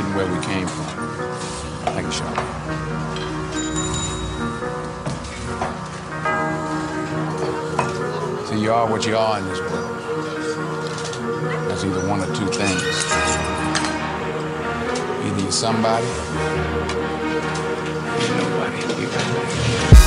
forgetting where we came from. Thank you, shot. So you are what you are in this world. That's either one or two things. Either you're somebody, or you're nobody. You're.